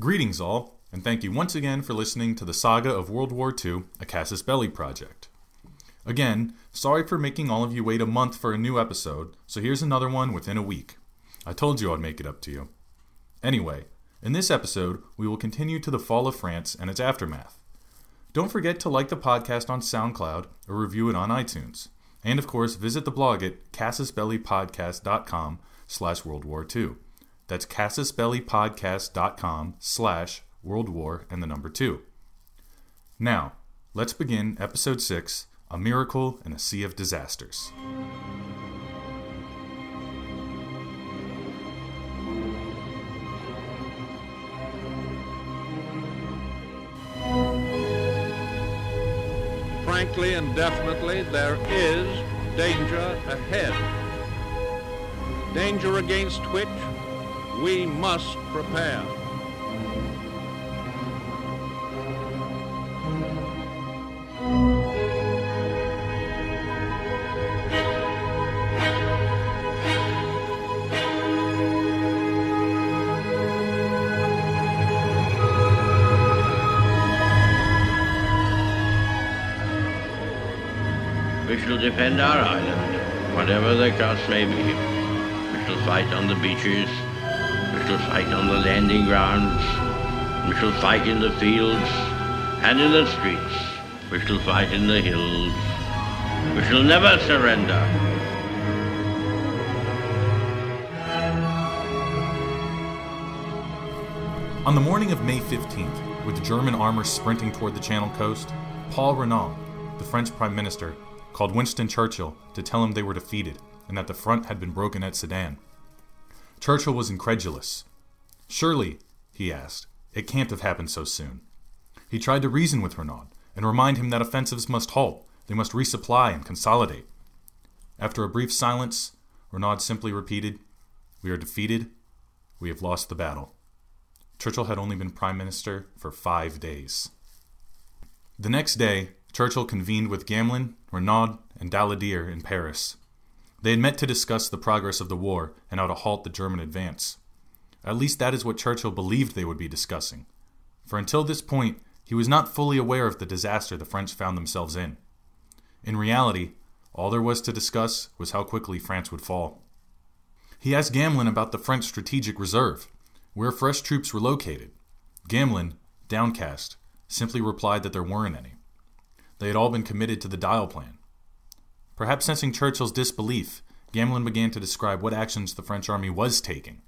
Greetings, all, and thank you once again for listening to the saga of World War II, a Casus Belli project. Again, sorry for making all of you wait a month for a new episode, so here's another one within a week. I told you I'd make it up to you. Anyway, in this episode, we will continue to the fall of France and its aftermath. Don't forget to like the podcast on SoundCloud or review it on iTunes. And of course, visit the blog at casusbellipodcast.com slash World War II. That's casusbellipodcast.com slash World War and the number two. Now, let's begin episode 6, A Miracle in a Sea of Disasters. frankly and definitely, there is danger ahead. Danger against which we must prepare. We shall defend our island, whatever the cost may be. We shall fight on the beaches. We shall fight on the landing grounds. We shall fight in the fields and in the streets. We shall fight in the hills. We shall never surrender. On the morning of May 15th, with the German armor sprinting toward the Channel coast, Paul Reynaud, the French Prime Minister, called Winston Churchill to tell him they were defeated and that the front had been broken at Sedan. Churchill was incredulous. Surely, he asked, it can't have happened so soon. He tried to reason with Reynaud and remind him that offensives must halt, they must resupply and consolidate. After a brief silence, Reynaud simply repeated, We are defeated, we have lost the battle. Churchill had only been Prime Minister for five days. The next day, Churchill convened with Gamelin, Reynaud, and Daladier in Paris. They had met to discuss the progress of the war and how to halt the German advance. At least that is what Churchill believed they would be discussing, for until this point, he was not fully aware of the disaster the French found themselves in. In reality, all there was to discuss was how quickly France would fall. He asked Gamelin about the French strategic reserve, where fresh troops were located. Gamelin, downcast, simply replied that there weren't any. They had all been committed to the Dyle Plan. Perhaps sensing Churchill's disbelief, Gamelin began to describe what actions the French army was taking.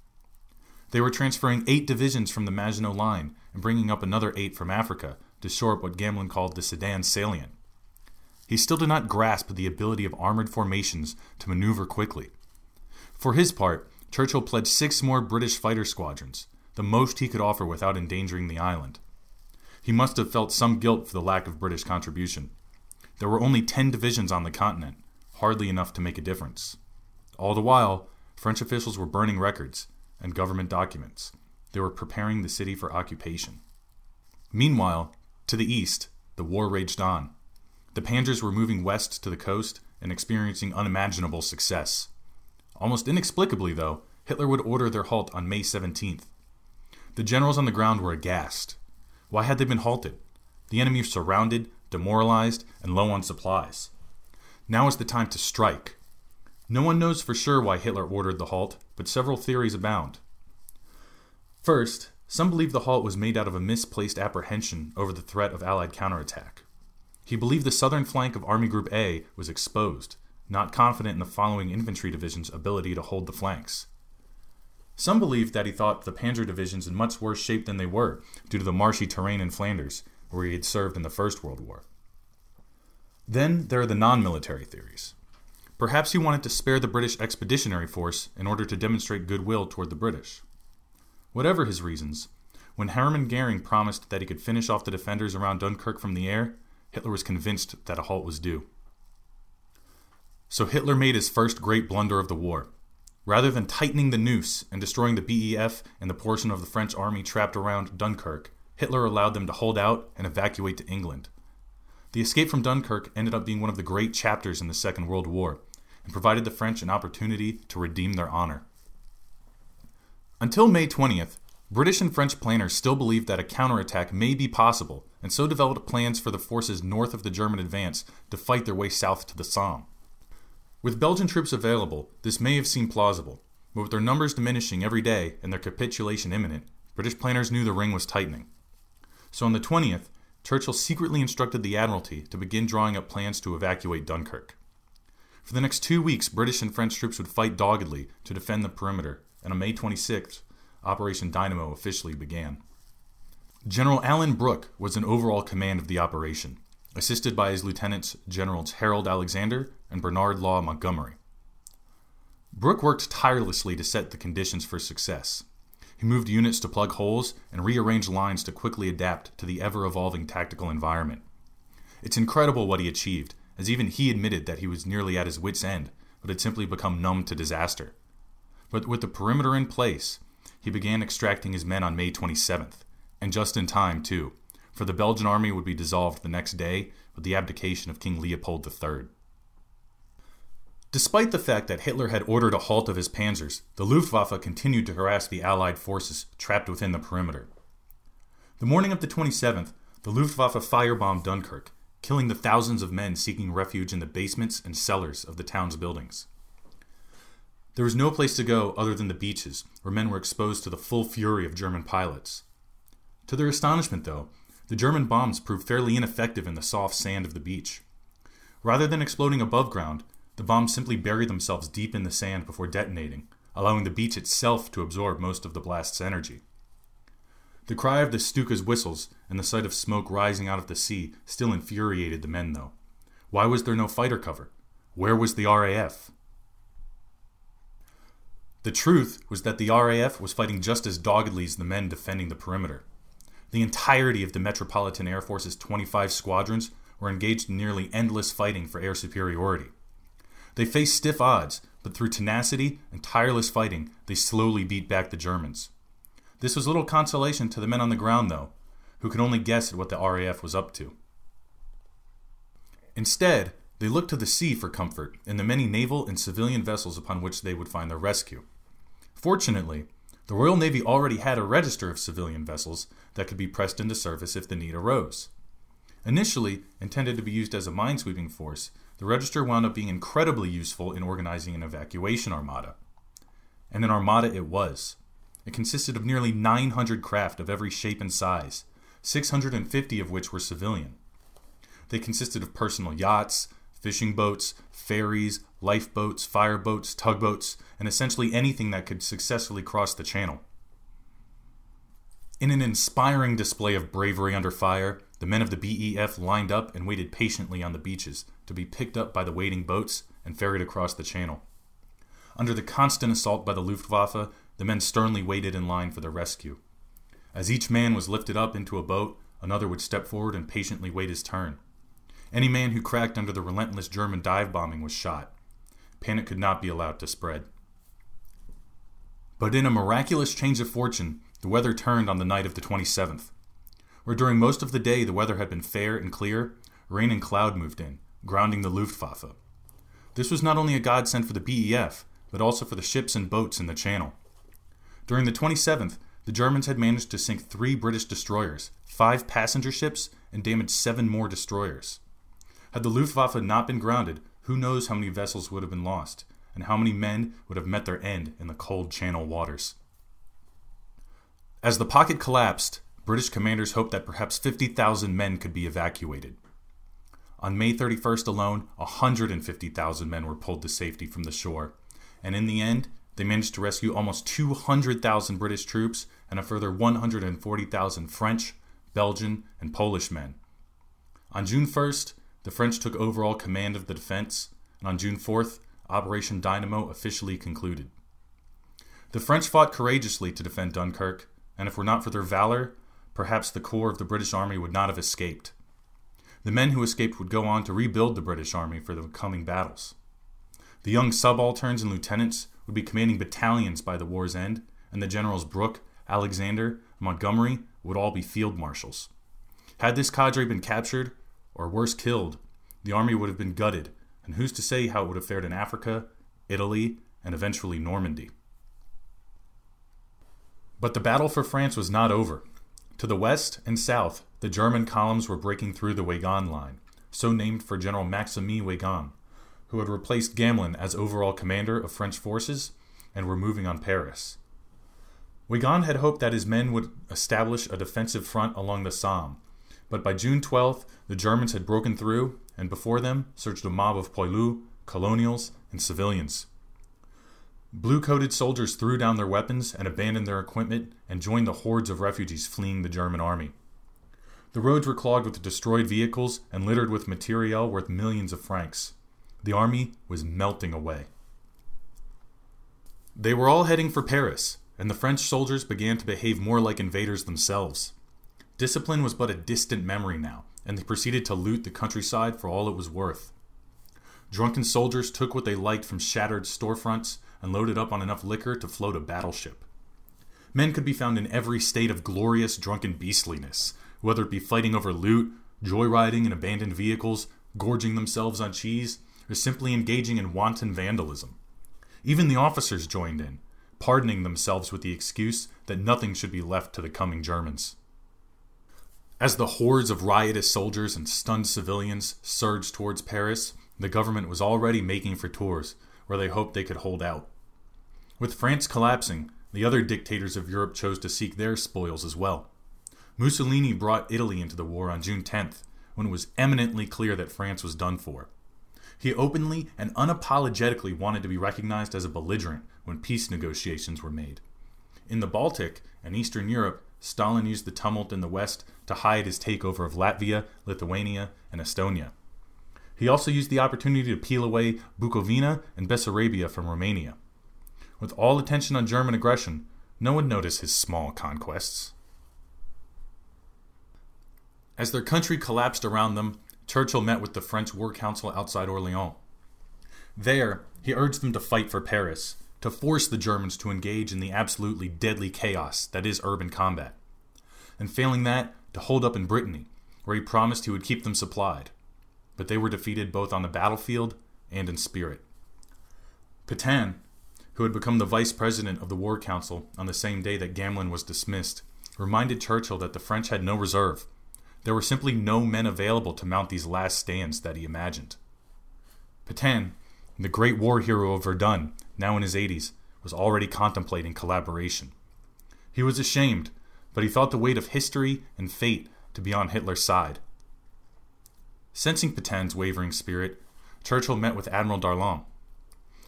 They were transferring eight divisions from the Maginot Line and bringing up another eight from Africa to shore up what Gamelin called the Sedan salient. He still did not grasp the ability of armored formations to maneuver quickly. For his part, Churchill pledged six more British fighter squadrons, the most he could offer without endangering the island. He must have felt some guilt for the lack of British contribution. There were only ten divisions on the continent, hardly enough to make a difference. All the while, French officials were burning records and government documents. They were preparing the city for occupation. Meanwhile, to the east, the war raged on. The Panzers were moving west to the coast and experiencing unimaginable success. Almost inexplicably, though, Hitler would order their halt on May 17th. The generals on the ground were aghast. Why had they been halted? The enemy surrounded, demoralized, and low on supplies. Now is the time to strike. No one knows for sure why Hitler ordered the halt, but several theories abound. First, some believe the halt was made out of a misplaced apprehension over the threat of Allied counterattack. He believed the southern flank of Army Group A was exposed, not confident in the following infantry division's ability to hold the flanks. Some believe that he thought the panzer divisions in much worse shape than they were due to the marshy terrain in Flanders, where he had served in the First World War. Then there are the non military theories. Perhaps he wanted to spare the British Expeditionary Force in order to demonstrate goodwill toward the British. Whatever his reasons, when Hermann Goering promised that he could finish off the defenders around Dunkirk from the air, Hitler was convinced that a halt was due. So Hitler made his first great blunder of the war. Rather than tightening the noose and destroying the BEF and the portion of the French army trapped around Dunkirk, Hitler allowed them to hold out and evacuate to England. The escape from Dunkirk ended up being one of the great chapters in the Second World War and provided the French an opportunity to redeem their honor. Until May 20th, British and French planners still believed that a counterattack may be possible, and so developed plans for the forces north of the German advance to fight their way south to the Somme. With Belgian troops available, this may have seemed plausible, but with their numbers diminishing every day and their capitulation imminent, British planners knew the ring was tightening. So on the 20th, Churchill secretly instructed the Admiralty to begin drawing up plans to evacuate Dunkirk. For the next two weeks, British and French troops would fight doggedly to defend the perimeter, and on May 26th, Operation Dynamo officially began. General Alan Brooke was in overall command of the operation, assisted by his lieutenants Generals Harold Alexander and Bernard Law Montgomery. Brooke worked tirelessly to set the conditions for success. He moved units to plug holes and rearranged lines to quickly adapt to the ever evolving tactical environment. It's incredible what he achieved, as even he admitted that he was nearly at his wits' end, but had simply become numb to disaster. But with the perimeter in place, he began extracting his men on May 27th, and just in time, too, for the Belgian army would be dissolved the next day with the abdication of King Leopold III. Despite the fact that Hitler had ordered a halt of his panzers, the Luftwaffe continued to harass the Allied forces trapped within the perimeter. The morning of the 27th, the Luftwaffe firebombed Dunkirk, killing the thousands of men seeking refuge in the basements and cellars of the town's buildings. There was no place to go other than the beaches, where men were exposed to the full fury of German pilots. To their astonishment, though, the German bombs proved fairly ineffective in the soft sand of the beach. Rather than exploding above ground, the bombs simply buried themselves deep in the sand before detonating, allowing the beach itself to absorb most of the blast's energy. The cry of the Stuka's whistles and the sight of smoke rising out of the sea still infuriated the men, though. Why was there no fighter cover? Where was the RAF? The truth was that the RAF was fighting just as doggedly as the men defending the perimeter. The entirety of the Metropolitan Air Force's 25 squadrons were engaged in nearly endless fighting for air superiority. They faced stiff odds, but through tenacity and tireless fighting, they slowly beat back the Germans. This was little consolation to the men on the ground, though, who could only guess at what the RAF was up to. Instead, they looked to the sea for comfort in the many naval and civilian vessels upon which they would find their rescue. Fortunately, the Royal Navy already had a register of civilian vessels that could be pressed into service if the need arose. Initially intended to be used as a minesweeping force, the register wound up being incredibly useful in organizing an evacuation armada. And an armada it was. It consisted of nearly 900 craft of every shape and size, 650 of which were civilian. They consisted of personal yachts, fishing boats, ferries, lifeboats, fireboats, tugboats, and essentially anything that could successfully cross the channel. In an inspiring display of bravery under fire, the men of the BEF lined up and waited patiently on the beaches to be picked up by the waiting boats and ferried across the channel. Under the constant assault by the Luftwaffe, the men sternly waited in line for their rescue. As each man was lifted up into a boat, another would step forward and patiently wait his turn. Any man who cracked under the relentless German dive bombing was shot. Panic could not be allowed to spread. But in a miraculous change of fortune, the weather turned on the night of the 27th. where during most of the day the weather had been fair and clear, rain and cloud moved in, grounding the Luftwaffe. This was not only a godsend for the BEF, but also for the ships and boats in the channel. During the 27th, the Germans had managed to sink three British destroyers, five passenger ships, and damage seven more destroyers. Had the Luftwaffe not been grounded, who knows how many vessels would have been lost, and how many men would have met their end in the cold Channel waters. As the pocket collapsed, British commanders hoped that perhaps 50,000 men could be evacuated. On May 31st alone, 150,000 men were pulled to safety from the shore, and in the end, they managed to rescue almost 200,000 British troops and a further 140,000 French, Belgian, and Polish men. On June 1st, the French took overall command of the defense, and on June 4th, Operation Dynamo officially concluded. The French fought courageously to defend Dunkirk, and if it were not for their valor, perhaps the core of the British Army would not have escaped. The men who escaped would go on to rebuild the British Army for the coming battles. The young subalterns and lieutenants would be commanding battalions by the war's end, and the generals Brooke, Alexander, Montgomery would all be field marshals. Had this cadre been captured, or worse, killed, the army would have been gutted, and who's to say how it would have fared in Africa, Italy, and eventually Normandy? But the battle for France was not over. To the west and south, the German columns were breaking through the Weygand line, so named for General Maxime Weygand, who had replaced Gamelin as overall commander of French forces and were moving on Paris. Weygand had hoped that his men would establish a defensive front along the Somme, but by June 12th, the Germans had broken through, and before them surged a mob of poilus, colonials, and civilians. Blue coated soldiers threw down their weapons and abandoned their equipment and joined the hordes of refugees fleeing the German army. The roads were clogged with destroyed vehicles and littered with materiel worth millions of francs. The army was melting away. They were all heading for Paris, and the French soldiers began to behave more like invaders themselves. Discipline was but a distant memory now, and they proceeded to loot the countryside for all it was worth. Drunken soldiers took what they liked from shattered storefronts and loaded up on enough liquor to float a battleship. Men could be found in every state of glorious drunken beastliness, whether it be fighting over loot, joyriding in abandoned vehicles, gorging themselves on cheese, or simply engaging in wanton vandalism. Even the officers joined in, pardoning themselves with the excuse that nothing should be left to the coming Germans. As the hordes of riotous soldiers and stunned civilians surged towards Paris, the government was already making for Tours, where they hoped they could hold out. With France collapsing, the other dictators of Europe chose to seek their spoils as well. Mussolini brought Italy into the war on June 10th, when it was eminently clear that France was done for. He openly and unapologetically wanted to be recognized as a belligerent when peace negotiations were made. In the Baltic and Eastern Europe, Stalin used the tumult in the West to hide his takeover of Latvia, Lithuania, and Estonia. He also used the opportunity to peel away Bukovina and Bessarabia from Romania. With all attention on German aggression, no one noticed his small conquests. As their country collapsed around them, Churchill met with the French War Council outside Orleans. There, he urged them to fight for Paris, to force the Germans to engage in the absolutely deadly chaos that is urban combat. And failing that, to hold up in Brittany, where he promised he would keep them supplied. But they were defeated both on the battlefield and in spirit. Pétain, who had become the vice president of the War Council on the same day that Gamelin was dismissed, reminded Churchill that the French had no reserve there were simply no men available to mount these last stands that he imagined. Pétain, the great war hero of Verdun, now in his 80s, was already contemplating collaboration. He was ashamed, but he thought the weight of history and fate to be on Hitler's side. Sensing Petain's wavering spirit, Churchill met with Admiral Darlan.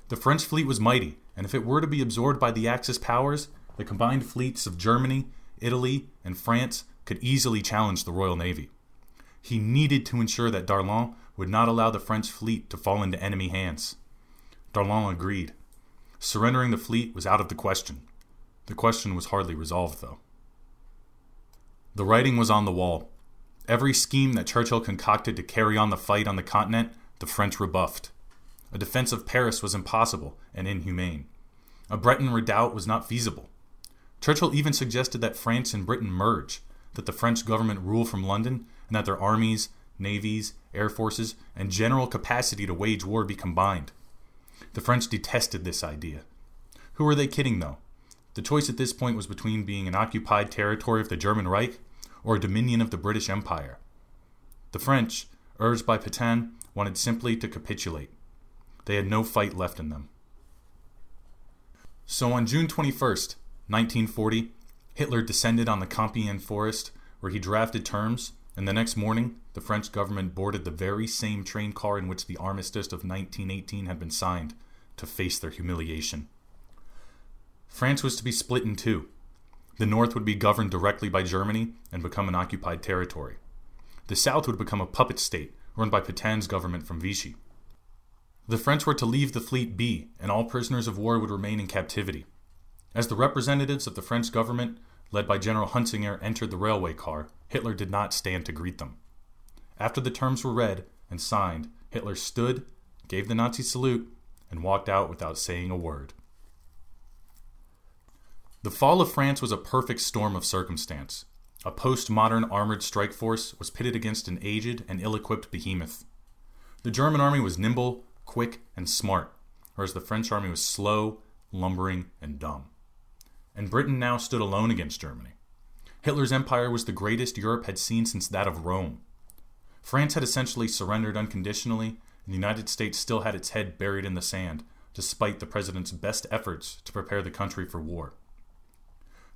The French fleet was mighty, and if it were to be absorbed by the Axis powers, the combined fleets of Germany, Italy, and France could easily challenge the Royal Navy. He needed to ensure that Darlan would not allow the French fleet to fall into enemy hands. Darlan agreed. Surrendering the fleet was out of the question. The question was hardly resolved, though. The writing was on the wall. Every scheme that Churchill concocted to carry on the fight on the continent, the French rebuffed. A defense of Paris was impossible and inhumane. A Breton redoubt was not feasible. Churchill even suggested that France and Britain merge, that the French government rule from London and that their armies, navies, air forces, and general capacity to wage war be combined. The French detested this idea. Who were they kidding, though? The choice at this point was between being an occupied territory of the German Reich or a dominion of the British Empire. The French, urged by Pétain, wanted simply to capitulate. They had no fight left in them. So on June 21st, 1940, Hitler descended on the Compiègne forest where he drafted terms, and the next morning, the French government boarded the very same train car in which the armistice of 1918 had been signed to face their humiliation. France was to be split in two. The North would be governed directly by Germany and become an occupied territory. The South would become a puppet state run by Petain's government from Vichy. The French were to leave the fleet be, and all prisoners of war would remain in captivity. As the representatives of the French government, led by General Huntziger, entered the railway car, Hitler did not stand to greet them. After the terms were read and signed, Hitler stood, gave the Nazi salute, and walked out without saying a word. The fall of France was a perfect storm of circumstance. A postmodern armored strike force was pitted against an aged and ill equipped behemoth. The German army was nimble, quick, and smart, whereas the French army was slow, lumbering, and dumb. And Britain now stood alone against Germany. Hitler's empire was the greatest Europe had seen since that of Rome. France had essentially surrendered unconditionally, and the United States still had its head buried in the sand, despite the president's best efforts to prepare the country for war.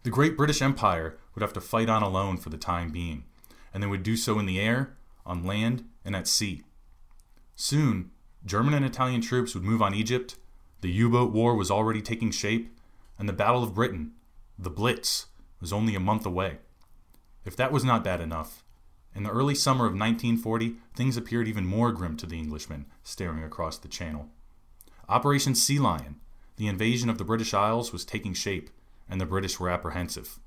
The great British Empire would have to fight on alone for the time being, and they would do so in the air, on land, and at sea. Soon, German and Italian troops would move on Egypt, the U boat war was already taking shape, and the Battle of Britain, the Blitz, was only a month away. If that was not bad enough, in the early summer of 1940, things appeared even more grim to the Englishmen staring across the Channel. Operation Sea Lion, the invasion of the British Isles, was taking shape, and the British were apprehensive.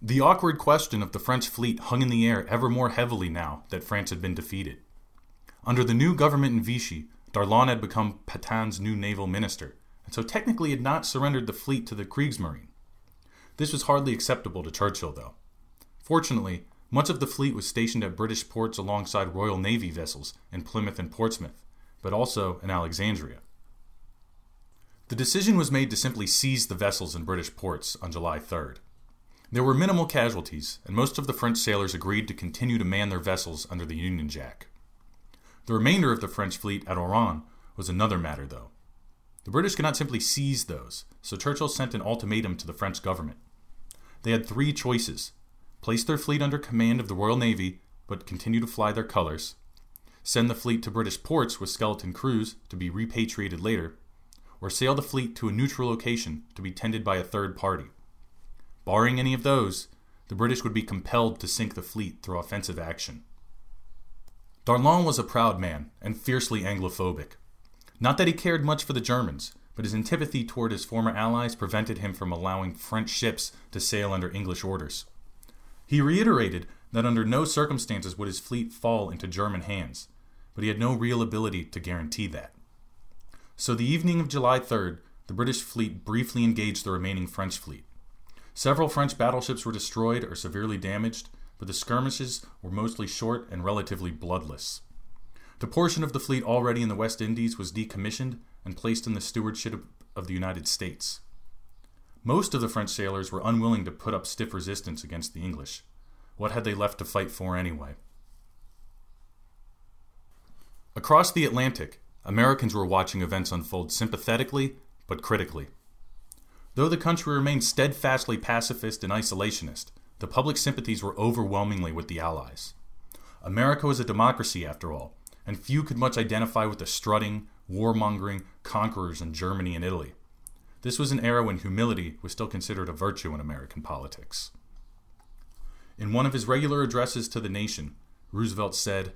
The awkward question of the French fleet hung in the air ever more heavily now that France had been defeated. Under the new government in Vichy, Darlan had become Petain's new naval minister, and so technically had not surrendered the fleet to the Kriegsmarine. This was hardly acceptable to Churchill, though. Fortunately, much of the fleet was stationed at British ports alongside Royal Navy vessels in Plymouth and Portsmouth, but also in Alexandria. The decision was made to simply seize the vessels in British ports on July 3rd. There were minimal casualties, and most of the French sailors agreed to continue to man their vessels under the Union Jack. The remainder of the French fleet at Oran was another matter, though. The British could not simply seize those, so Churchill sent an ultimatum to the French government. They had three choices place their fleet under command of the Royal Navy, but continue to fly their colors, send the fleet to British ports with skeleton crews to be repatriated later, or sail the fleet to a neutral location to be tended by a third party. Barring any of those, the British would be compelled to sink the fleet through offensive action. Darlan was a proud man and fiercely Anglophobic. Not that he cared much for the Germans, but his antipathy toward his former allies prevented him from allowing French ships to sail under English orders. He reiterated that under no circumstances would his fleet fall into German hands, but he had no real ability to guarantee that. So the evening of July 3rd, the British fleet briefly engaged the remaining French fleet. Several French battleships were destroyed or severely damaged, but the skirmishes were mostly short and relatively bloodless. The portion of the fleet already in the West Indies was decommissioned and placed in the stewardship of the United States. Most of the French sailors were unwilling to put up stiff resistance against the English. What had they left to fight for anyway? Across the Atlantic, Americans were watching events unfold sympathetically but critically. Though the country remained steadfastly pacifist and isolationist, the public sympathies were overwhelmingly with the Allies. America was a democracy, after all, and few could much identify with the strutting, warmongering conquerors in Germany and Italy. This was an era when humility was still considered a virtue in American politics. In one of his regular addresses to the nation, Roosevelt said,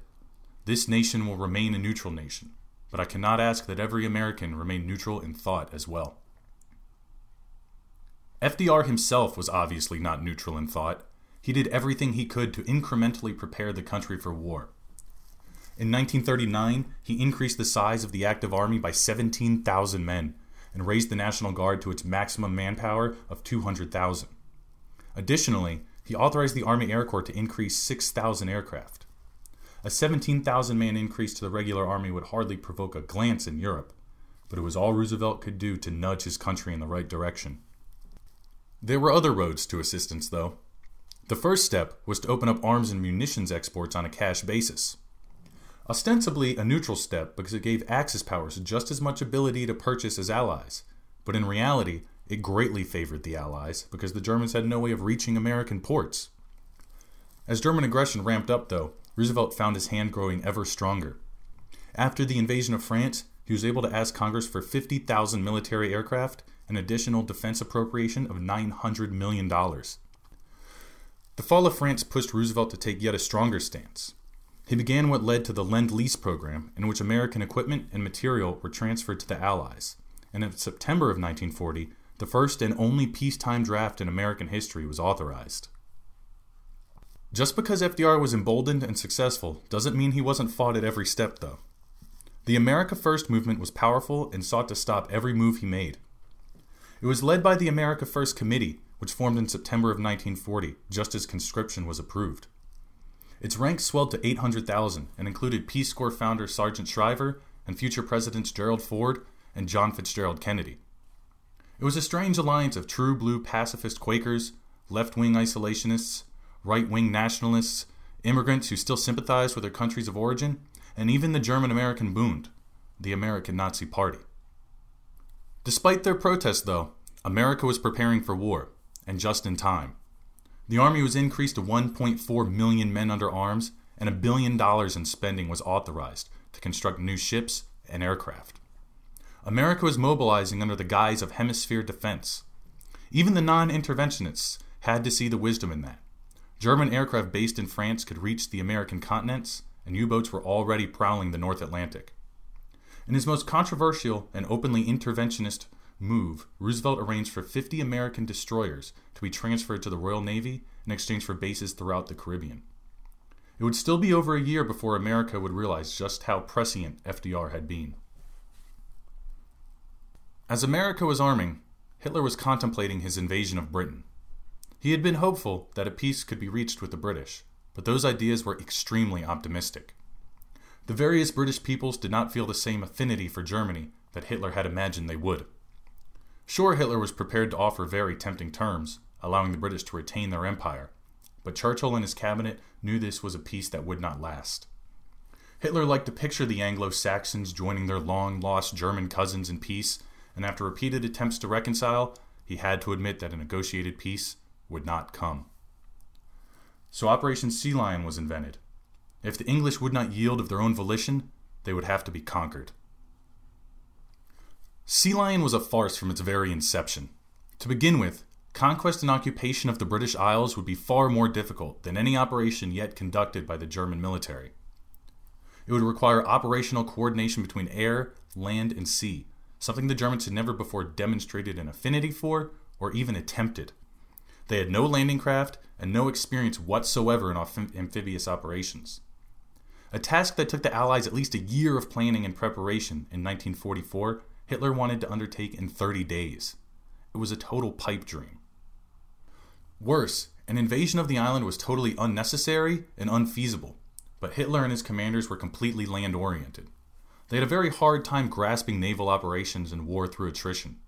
This nation will remain a neutral nation but I cannot ask that every American remain neutral in thought as well. FDR himself was obviously not neutral in thought. He did everything he could to incrementally prepare the country for war. In 1939, he increased the size of the active army by 17,000 men and raised the National Guard to its maximum manpower of 200,000. Additionally, he authorized the Army Air Corps to increase 6,000 aircraft. A 17,000 man increase to the regular army would hardly provoke a glance in Europe, but it was all Roosevelt could do to nudge his country in the right direction. There were other roads to assistance, though. The first step was to open up arms and munitions exports on a cash basis. Ostensibly a neutral step because it gave Axis powers just as much ability to purchase as allies, but in reality, it greatly favored the Allies because the Germans had no way of reaching American ports. As German aggression ramped up, though, Roosevelt found his hand growing ever stronger. After the invasion of France, he was able to ask Congress for 50,000 military aircraft an additional defense appropriation of $900 million. The fall of France pushed Roosevelt to take yet a stronger stance. He began what led to the Lend Lease program, in which American equipment and material were transferred to the Allies. And in September of 1940, the first and only peacetime draft in American history was authorized. Just because FDR was emboldened and successful doesn't mean he wasn't fought at every step, though. The America First movement was powerful and sought to stop every move he made. It was led by the America First Committee, which formed in September of 1940, just as conscription was approved. Its ranks swelled to 800,000 and included Peace Corps founder Sargent Shriver and future Presidents Gerald Ford and John Fitzgerald Kennedy. It was a strange alliance of true blue pacifist Quakers, left wing isolationists, right wing nationalists, immigrants who still sympathized with their countries of origin, and even the German American Bund, the American Nazi Party. Despite their protests, though, America was preparing for war, and just in time. The Army was increased to 1.4 million men under arms, and a billion dollars in spending was authorized to construct new ships and aircraft. America was mobilizing under the guise of hemisphere defense. Even the non interventionists had to see the wisdom in that. German aircraft based in France could reach the American continents, and U boats were already prowling the North Atlantic. In his most controversial and openly interventionist move, Roosevelt arranged for 50 American destroyers to be transferred to the Royal Navy in exchange for bases throughout the Caribbean. It would still be over a year before America would realize just how prescient FDR had been. As America was arming, Hitler was contemplating his invasion of Britain. He had been hopeful that a peace could be reached with the British, but those ideas were extremely optimistic. The various British peoples did not feel the same affinity for Germany that Hitler had imagined they would. Sure, Hitler was prepared to offer very tempting terms, allowing the British to retain their empire, but Churchill and his cabinet knew this was a peace that would not last. Hitler liked to picture the Anglo Saxons joining their long lost German cousins in peace, and after repeated attempts to reconcile, he had to admit that a negotiated peace would not come. So Operation Sea Lion was invented, if the English would not yield of their own volition, they would have to be conquered. Sea Lion was a farce from its very inception. To begin with, conquest and occupation of the British Isles would be far more difficult than any operation yet conducted by the German military. It would require operational coordination between air, land, and sea, something the Germans had never before demonstrated an affinity for or even attempted. They had no landing craft and no experience whatsoever in amphibious operations. A task that took the Allies at least a year of planning and preparation in 1944, Hitler wanted to undertake in 30 days. It was a total pipe dream. Worse, an invasion of the island was totally unnecessary and unfeasible, but Hitler and his commanders were completely land oriented. They had a very hard time grasping naval operations and war through attrition.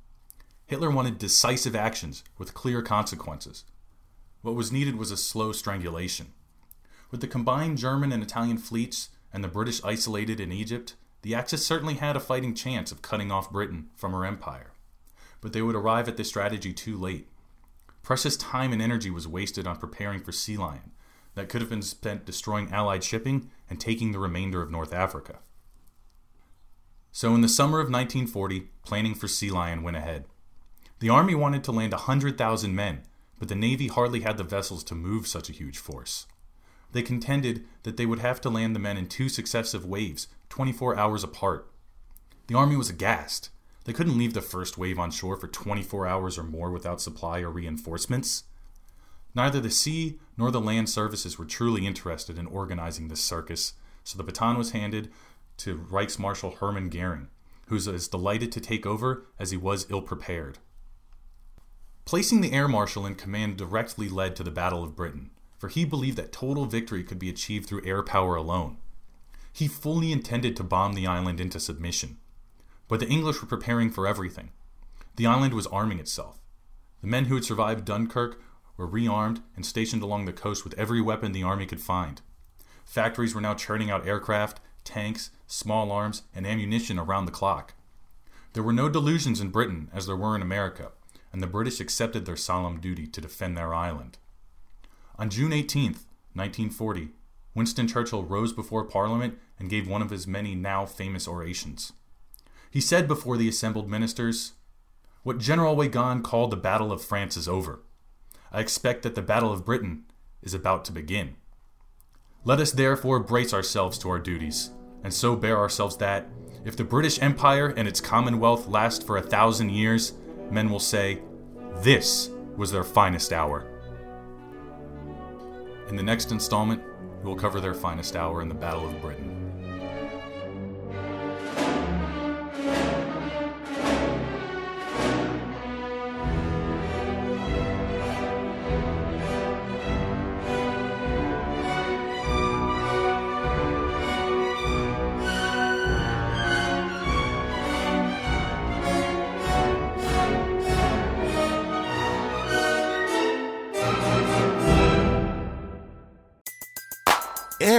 Hitler wanted decisive actions with clear consequences. What was needed was a slow strangulation. With the combined German and Italian fleets and the British isolated in Egypt, the Axis certainly had a fighting chance of cutting off Britain from her empire. But they would arrive at this strategy too late. Precious time and energy was wasted on preparing for Sea Lion, that could have been spent destroying Allied shipping and taking the remainder of North Africa. So, in the summer of 1940, planning for Sea Lion went ahead. The Army wanted to land 100,000 men, but the Navy hardly had the vessels to move such a huge force. They contended that they would have to land the men in two successive waves, 24 hours apart. The army was aghast. They couldn't leave the first wave on shore for 24 hours or more without supply or reinforcements. Neither the sea nor the land services were truly interested in organizing this circus, so the baton was handed to Reichsmarshal Hermann Goering, who was as delighted to take over as he was ill prepared. Placing the air marshal in command directly led to the Battle of Britain, for he believed that total victory could be achieved through air power alone. He fully intended to bomb the island into submission. But the English were preparing for everything. The island was arming itself. The men who had survived Dunkirk were rearmed and stationed along the coast with every weapon the army could find. Factories were now churning out aircraft, tanks, small arms, and ammunition around the clock. There were no delusions in Britain as there were in America, and the British accepted their solemn duty to defend their island. On June 18, 1940, Winston Churchill rose before Parliament and gave one of his many now famous orations. He said before the assembled ministers, What General Weygand called the Battle of France is over. I expect that the Battle of Britain is about to begin. Let us therefore brace ourselves to our duties, and so bear ourselves that, if the British Empire and its Commonwealth last for a thousand years, men will say, This was their finest hour. In the next installment, we will cover their finest hour in the Battle of Britain.